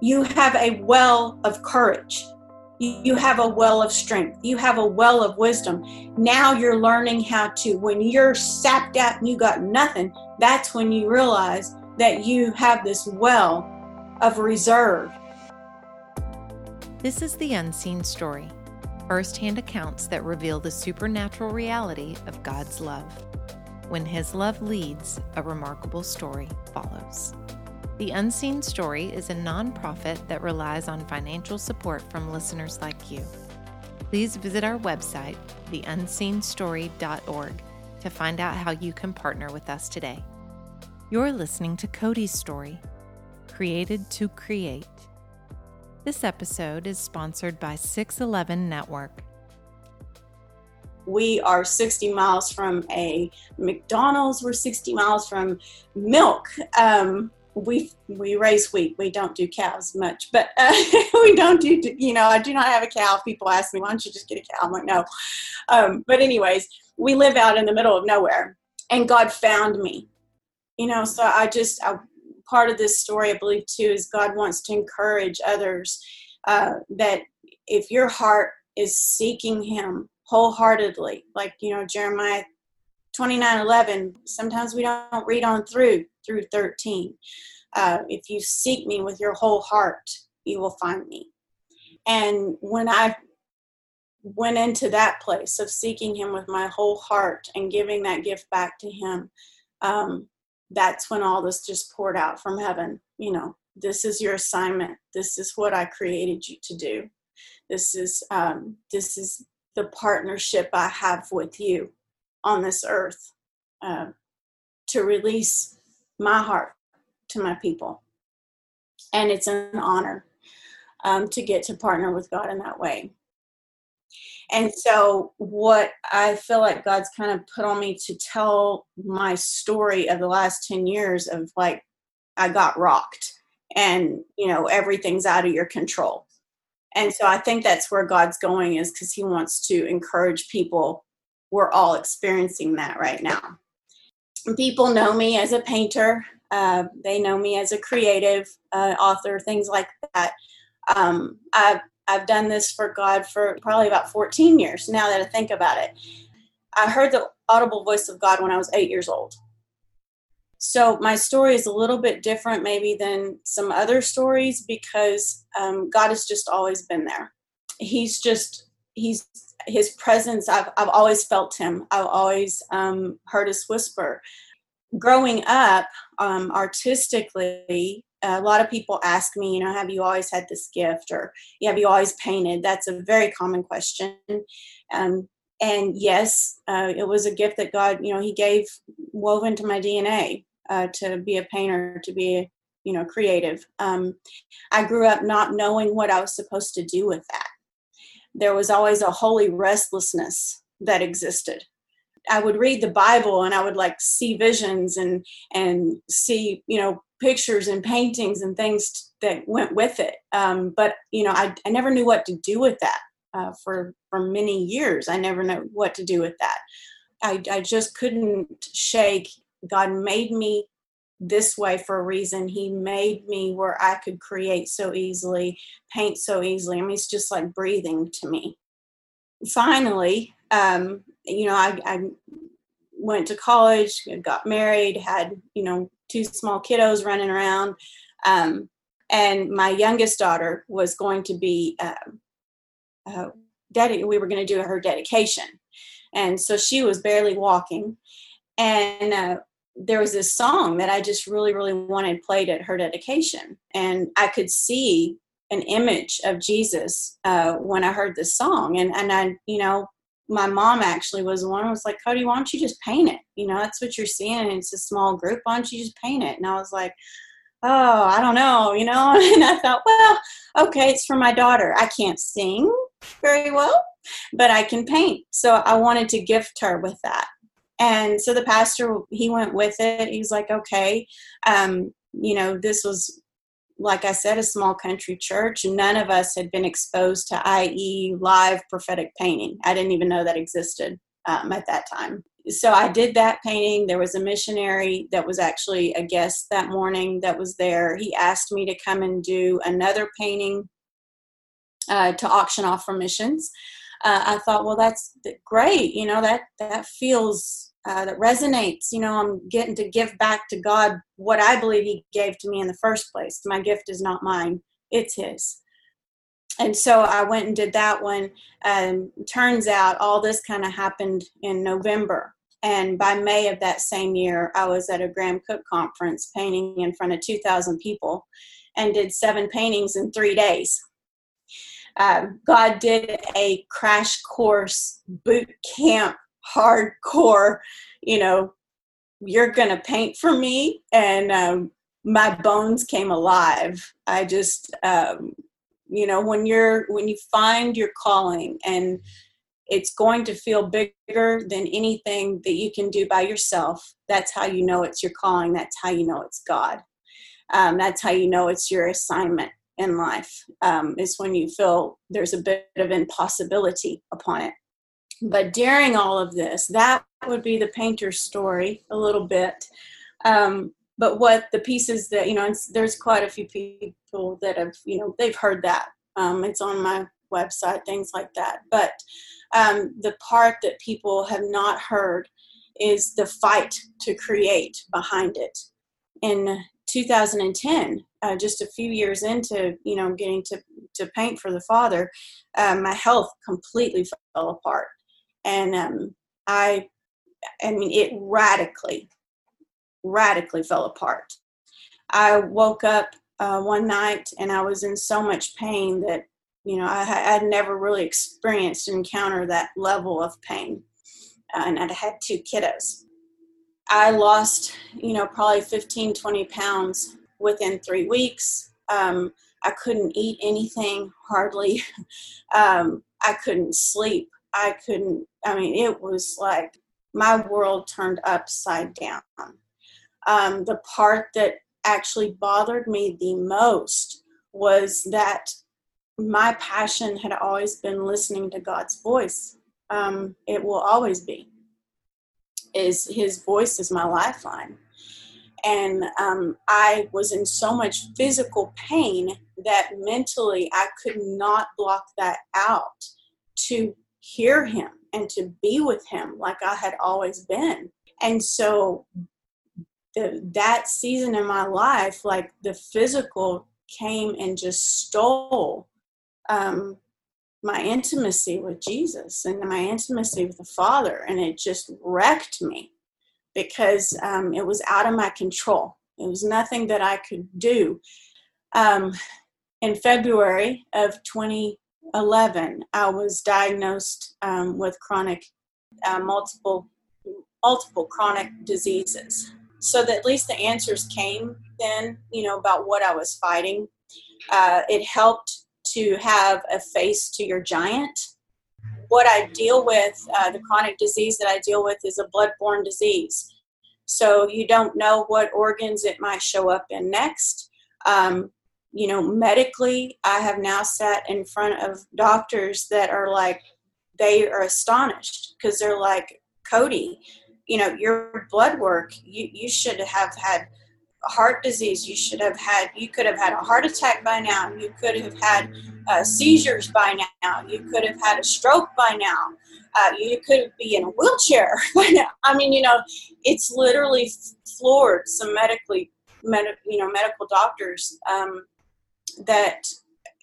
you have a well of courage. You have a well of strength. You have a well of wisdom. Now you're learning how to, when you're sapped out and you got nothing, that's when you realize that you have this well of reserve. This is the unseen story first hand accounts that reveal the supernatural reality of God's love. When His love leads, a remarkable story follows. The Unseen Story is a nonprofit that relies on financial support from listeners like you. Please visit our website, theunseenstory.org, to find out how you can partner with us today. You're listening to Codye's Story, created to create. This episode is sponsored by 611 Network. We are 60 miles from a McDonald's. We're 60 miles from milk. Um, we we raise wheat. We don't do cows much, but uh, we don't do. You know, I do not have a cow. People ask me, "Why don't you just get a cow?" I'm like, no. Um, but anyways, we live out in the middle of nowhere, and God found me. You know, so I just I, part of this story, I believe too, is God wants to encourage others uh, that if your heart is seeking Him wholeheartedly, like you know Jeremiah 29 11 sometimes we don't read on through through 13 uh, if you seek me with your whole heart you will find me. And when i went into that place of seeking him with my whole heart and giving that gift back to him um, that's when all this just poured out from heaven. You know this is your assignment. This is what i created you to do. This is um, this is the partnership i have with you on this earth uh, to release my heart to my people. And it's an honor um, to get to partner with God in that way. And so, what I feel like God's kind of put on me to tell my story of the last 10 years of like, I got rocked and, you know, everything's out of your control. And so, I think that's where God's going is because He wants to encourage people we're all experiencing that right now. People know me as a painter, uh, they know me as a creative uh, author, things like that. Um, I've, I've done this for God for probably about 14 years now that I think about it. I heard the audible voice of God when I was eight years old. So my story is a little bit different, maybe, than some other stories because um, God has just always been there. He's just, he's his presence i've, I've always felt him. I've always um, heard his whisper. Growing up um, artistically a lot of people ask me you know have you always had this gift? or have you always painted? That's a very common question. Um, and yes uh, it was a gift that god you know he gave woven to my dna uh, to be a painter to be a, you know creative. Um, i grew up not knowing what i was supposed to do with that there was always a holy restlessness that existed. I would read the Bible and I would like see visions and and see you know pictures and paintings and things that went with it. Um, but you know I, I never knew what to do with that uh, for for many years. I never know what to do with that. I I just couldn't shake. God made me this way for a reason. He made me where I could create so easily, paint so easily. I mean, it's just like breathing to me. Finally, um, you know, I, I went to college, got married, had, you know, two small kiddos running around. Um, and my youngest daughter was going to be, uh, uh, dedi- we were going to do her dedication. And so she was barely walking. And uh, there was this song that I just really, really wanted played at her dedication. And I could see an image of Jesus uh, when I heard this song. And, and I, you know, my mom actually was the one who was like, Codye, why don't you just paint it? You know, that's what you're seeing. It's a small group. Why don't you just paint it? And I was like, oh, I don't know, you know? And I thought, well, okay, it's for my daughter. I can't sing very well, but I can paint. So I wanted to gift her with that. And so the pastor, he went with it. He was like, okay, um, you know, this was, like I said, a small country church. None of us had been exposed to IE live prophetic painting. I didn't even know that existed um, at that time. so I did that painting. There was a missionary that was actually a guest that morning that was there. He asked me to come and do another painting uh, to auction off for missions. Uh, I thought, well, that's great. You know, that that feels uh, that resonates. You know, I'm getting to give back to God what I believe He gave to me in the first place. My gift is not mine; it's His and so I went and did that one. And turns out all this kind of happened in November. And by May of that same year, I was at a Graham Cooke conference painting in front of 2,000 people and did seven paintings in three days. Um, God did a crash course, boot camp, hardcore, you know, you're going to paint for me. And um, my bones came alive. I just, um, you know when you're when you find your calling and it's going to feel bigger than anything that you can do by yourself that's how you know it's your calling that's how you know it's god um, that's how you know it's your assignment in life um, is when you feel there's a bit of impossibility upon it but during all of this that would be the painter's story a little bit. Um, but what the pieces that you know there's quite a few people that have you know they've heard that. Um, it's on my website things like that. But um, the part that people have not heard is the fight to create behind it. In 2010 uh, just a few years into you know getting to, to paint for the father uh, my health completely fell apart and um, i i mean it radically radically fell apart. I woke up uh, one night and I was in so much pain that, you know, I had never really experienced and encountered that level of pain. Uh, and I had two kiddos. I lost, you know, probably 15, 20 pounds within three weeks. Um, I couldn't eat anything hardly. um, I couldn't sleep. I couldn't, I mean, it was like my world turned upside down um, the part that actually bothered me the most was that my passion had always been listening to God's voice. Um, it will always be. Is His voice is my lifeline, and um, I was in so much physical pain that mentally I could not block that out to hear Him and to be with Him like I had always been. And so the, that season in my life, like the physical came and just stole um, my intimacy with Jesus and my intimacy with the Father, and it just wrecked me because um, it was out of my control. It was nothing that I could do. Um, in February of 2011, I was diagnosed um, with chronic, uh, multiple, multiple chronic diseases so that at least the answers came then, you know, about what I was fighting. Uh, it helped to have a face to your giant. What I deal with, uh, the chronic disease that I deal with, is a blood-borne disease. So you don't know what organs it might show up in next. Um, you know, medically, I have now sat in front of doctors that are like, they are astonished because they're like, Codye, you know your blood work you, you should have had heart disease. You should have had you could have had a heart attack by now. You could have had uh, seizures by now. You could have had a stroke by now. Uh, you could be in a wheelchair by now. I mean you know it's literally floored some medically med- you know medical doctors um, that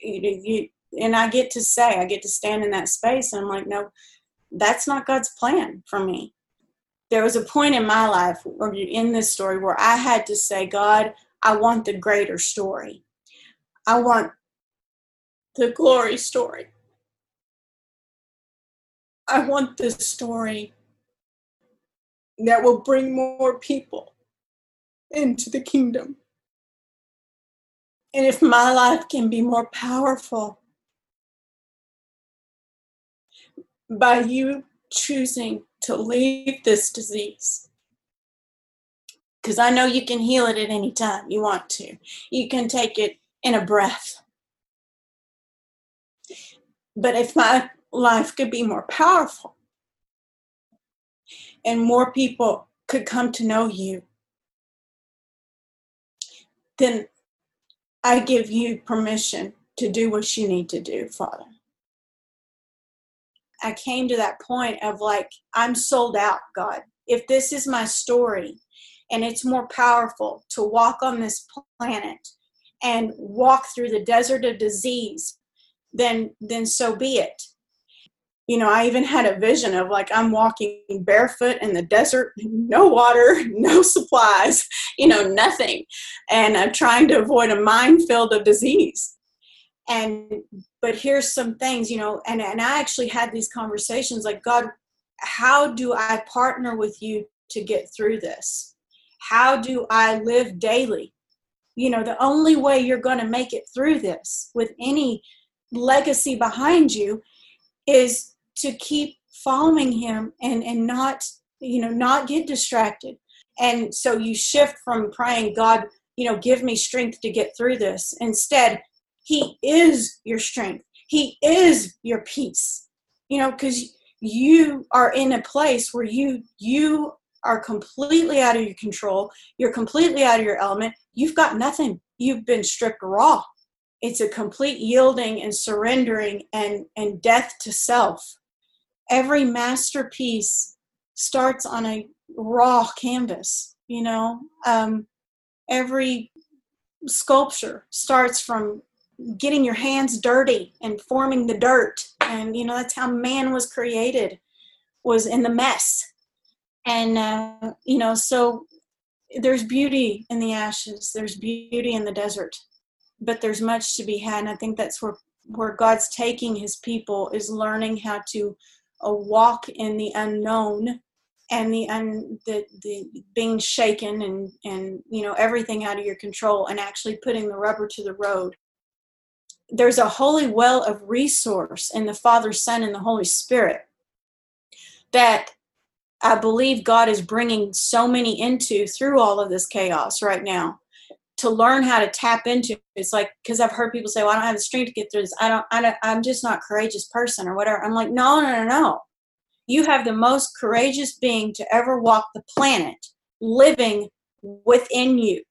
you, you and i get to say i get to stand in that space and i'm like no that's not god's plan for me there was a point in my life or in this story where I had to say, God, I want the greater story. I want the glory story. I want the story that will bring more people into the kingdom. And if my life can be more powerful by you choosing to leave this disease. Because I know you can heal it at any time you want to. You can take it in a breath. But if my life could be more powerful, and more people could come to know you, then I give you permission to do what you need to do, Father. I came to that point of like, I'm sold out, God. If this is my story and it's more powerful to walk on this planet and walk through the desert of disease, then then so be it. You know, I even had a vision of like I'm walking barefoot in the desert, no water, no supplies, you know, nothing. And I'm trying to avoid a minefield of disease. And but here's some things, you know, and, and I actually had these conversations like, God, how do I partner with you to get through this? How do I live daily? You know, the only way you're going to make it through this with any legacy behind you is to keep following him and and not you know not get distracted. And so you shift from praying god you know give me strength to get through this. Instead he is your strength. He is your peace. You know because you are in a place where you you are completely out of your control. You're completely out of your element. You've got nothing. You've been stripped raw. It's a complete yielding and surrendering and and death to self every masterpiece starts on a raw canvas you know? Um, every sculpture starts from getting your hands dirty and forming the dirt. And you know that's how man was created was in the mess. And uh, you know so there's beauty in the ashes there's beauty in the desert but there's much to be had. And i think that's where where god's taking his people is learning how to uh, walk in the unknown and the un, the the being shaken and and you know everything out of your control and actually putting the rubber to the road. There's a holy well of resource in the father son and the holy spirit that i believe god is bringing so many into through all of this chaos right now to learn how to tap into it's like because i've heard people say well i don't have the strength to get through this. I don't, I don't i'm just not courageous person or whatever. I'm like no no no no. You have the most courageous being to ever walk the planet living within you.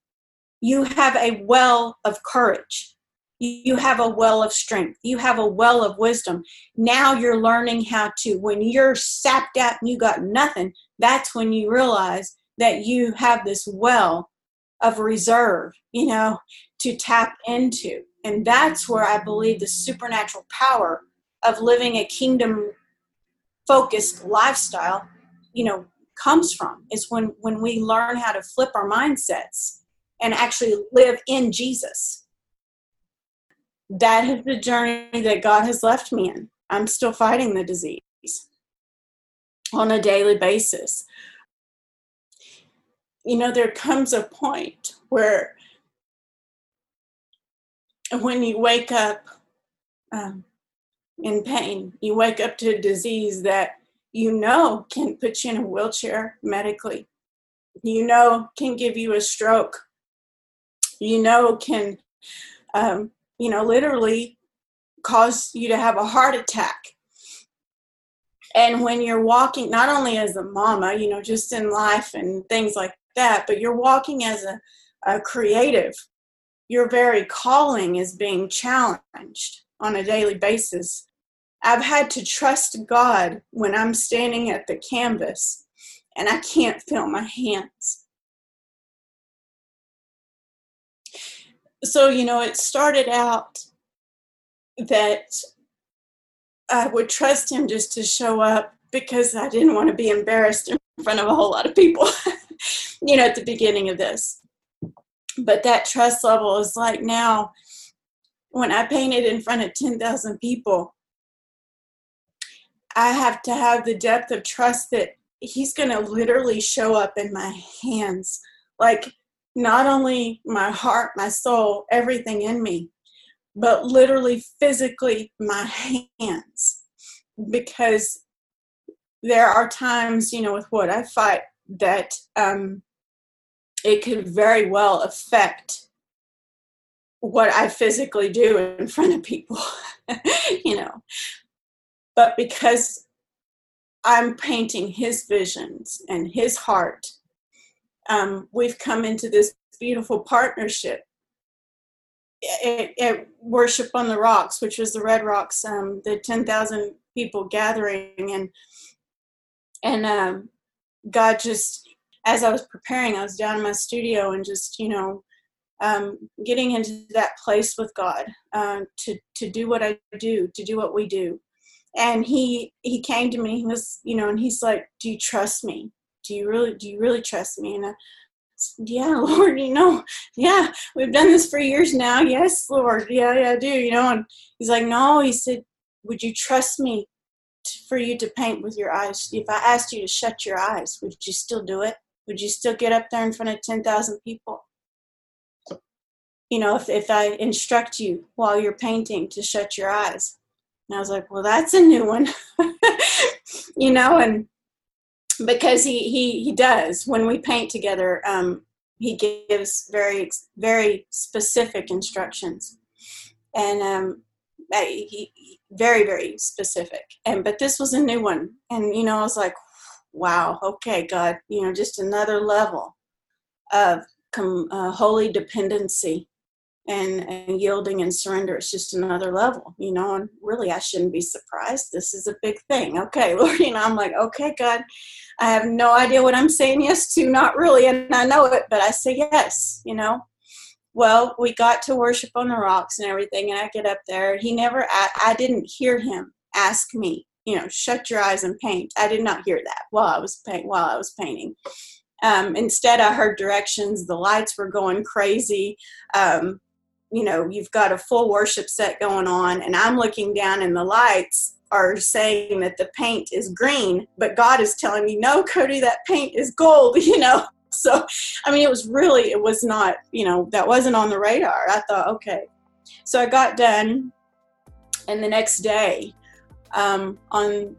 You have a well of courage. You have a well of strength. You have a well of wisdom. Now you're learning how to when you're sapped out and you got nothing that's when you realize that you have this well of reserve, you know, to tap into. And that's where I believe the supernatural power of living a kingdom focused lifestyle, you know, comes from is when when we learn how to flip our mindsets and actually live in Jesus. That is the journey that God has left me in. I'm still fighting the disease on a daily basis you know, there comes a point where when you wake up um, in pain, you wake up to a disease that you know can put you in a wheelchair medically, you know can give you a stroke, you know can, um, you know, literally cause you to have a heart attack. And when you're walking, not only as a mama, you know, just in life and things like that, but you're walking as a, a creative. Your very calling is being challenged on a daily basis. I've had to trust God when I'm standing at the canvas and I can't feel my hands. So, you know, it started out that I would trust Him just to show up because I didn't want to be embarrassed in front of a whole lot of people. you know, at the beginning of this. But that trust level is like now, when I painted in front of 10,000 people, I have to have the depth of trust that he's going to literally show up in my hands. Like, not only my heart, my soul, everything in me, but literally physically my hands. Because there are times, you know, with what I fight that um, it could very well affect what I physically do in front of people, you know. But because I'm painting his visions and his heart. Um, we've come into this beautiful partnership at, at, Worship on the Rocks, which was the Red Rocks, um, the 10,000 people gathering. And, and um, God just, as I was preparing, I was down in my studio and just, you know, um, getting into that place with God uh, to, to do what I do, to do what we do. And he he came to me he was you know and he's like do you trust me? Do you really do you really trust me? And I, said, yeah lord you know yeah we've done this for years now. Yes lord yeah yeah i do you know. And he's like no he said would you trust me for you to paint with your eyes? If i asked you to shut your eyes would you still do it would you still get up there in front of 10,000 people? You know if, if i instruct you while you're painting to shut your eyes. And I was like, well, that's a new one, you know, and because he, he, he does, when we paint together, um, he gives very, very specific instructions. And, um, he, very, very specific. And, but this was a new one. And, you know, I was like, wow, okay, God, you know, just another level of com, uh, holy dependency and, and yielding and surrender it's just another level you know and really i shouldn't be surprised this is a big thing okay lord you know i'm like okay god i have no idea what i'm saying yes to not really and i know it but i say yes you know. Well we got to worship on the rocks and everything and i get up there he never i, I didn't hear him ask me you know shut your eyes and paint. I did not hear that while i was paint while i was painting. Um, instead i heard directions. The lights were going crazy. Um, you know you've got a full worship set going on and i'm looking down and the lights are saying that the paint is green but god is telling me no Codye that paint is gold you know? So i mean it was really it was not you know that wasn't on the radar. I thought okay. So i got done and the next day um, on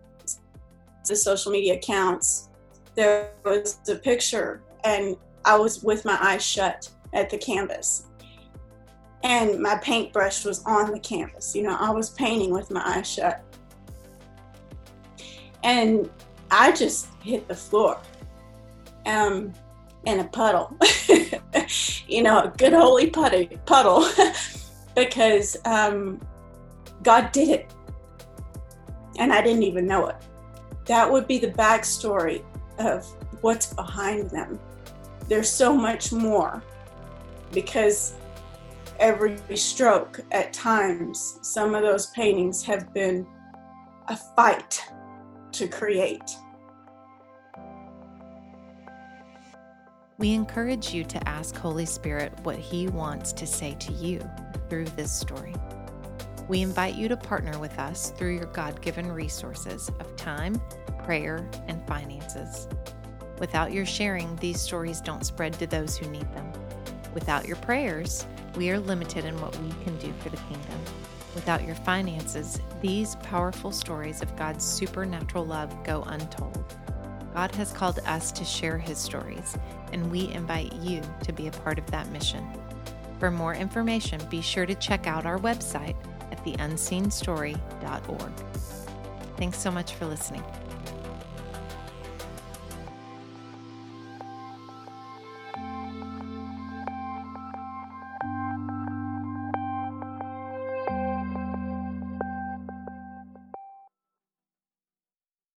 the social media accounts there was a picture and i was with my eyes shut at the canvas and my paintbrush was on the canvas. You know, I was painting with my eyes shut. And I just hit the floor um, in a puddle, you know, a good holy putty, puddle, because um, God did it. And I didn't even know it. That would be the backstory of what's behind them. There's so much more because every stroke at times. Some of those paintings have been a fight to create. We encourage you to ask Holy Spirit what He wants to say to you through this story. We invite you to partner with us through your God given resources of time, prayer, and finances. Without your sharing, these stories don't spread to those who need them. Without your prayers, we are limited in what we can do for the kingdom. Without your finances, these powerful stories of God's supernatural love go untold. God has called us to share his stories, and we invite you to be a part of that mission. For more information, be sure to check out our website theunseenstory.org. Thanks so much for listening.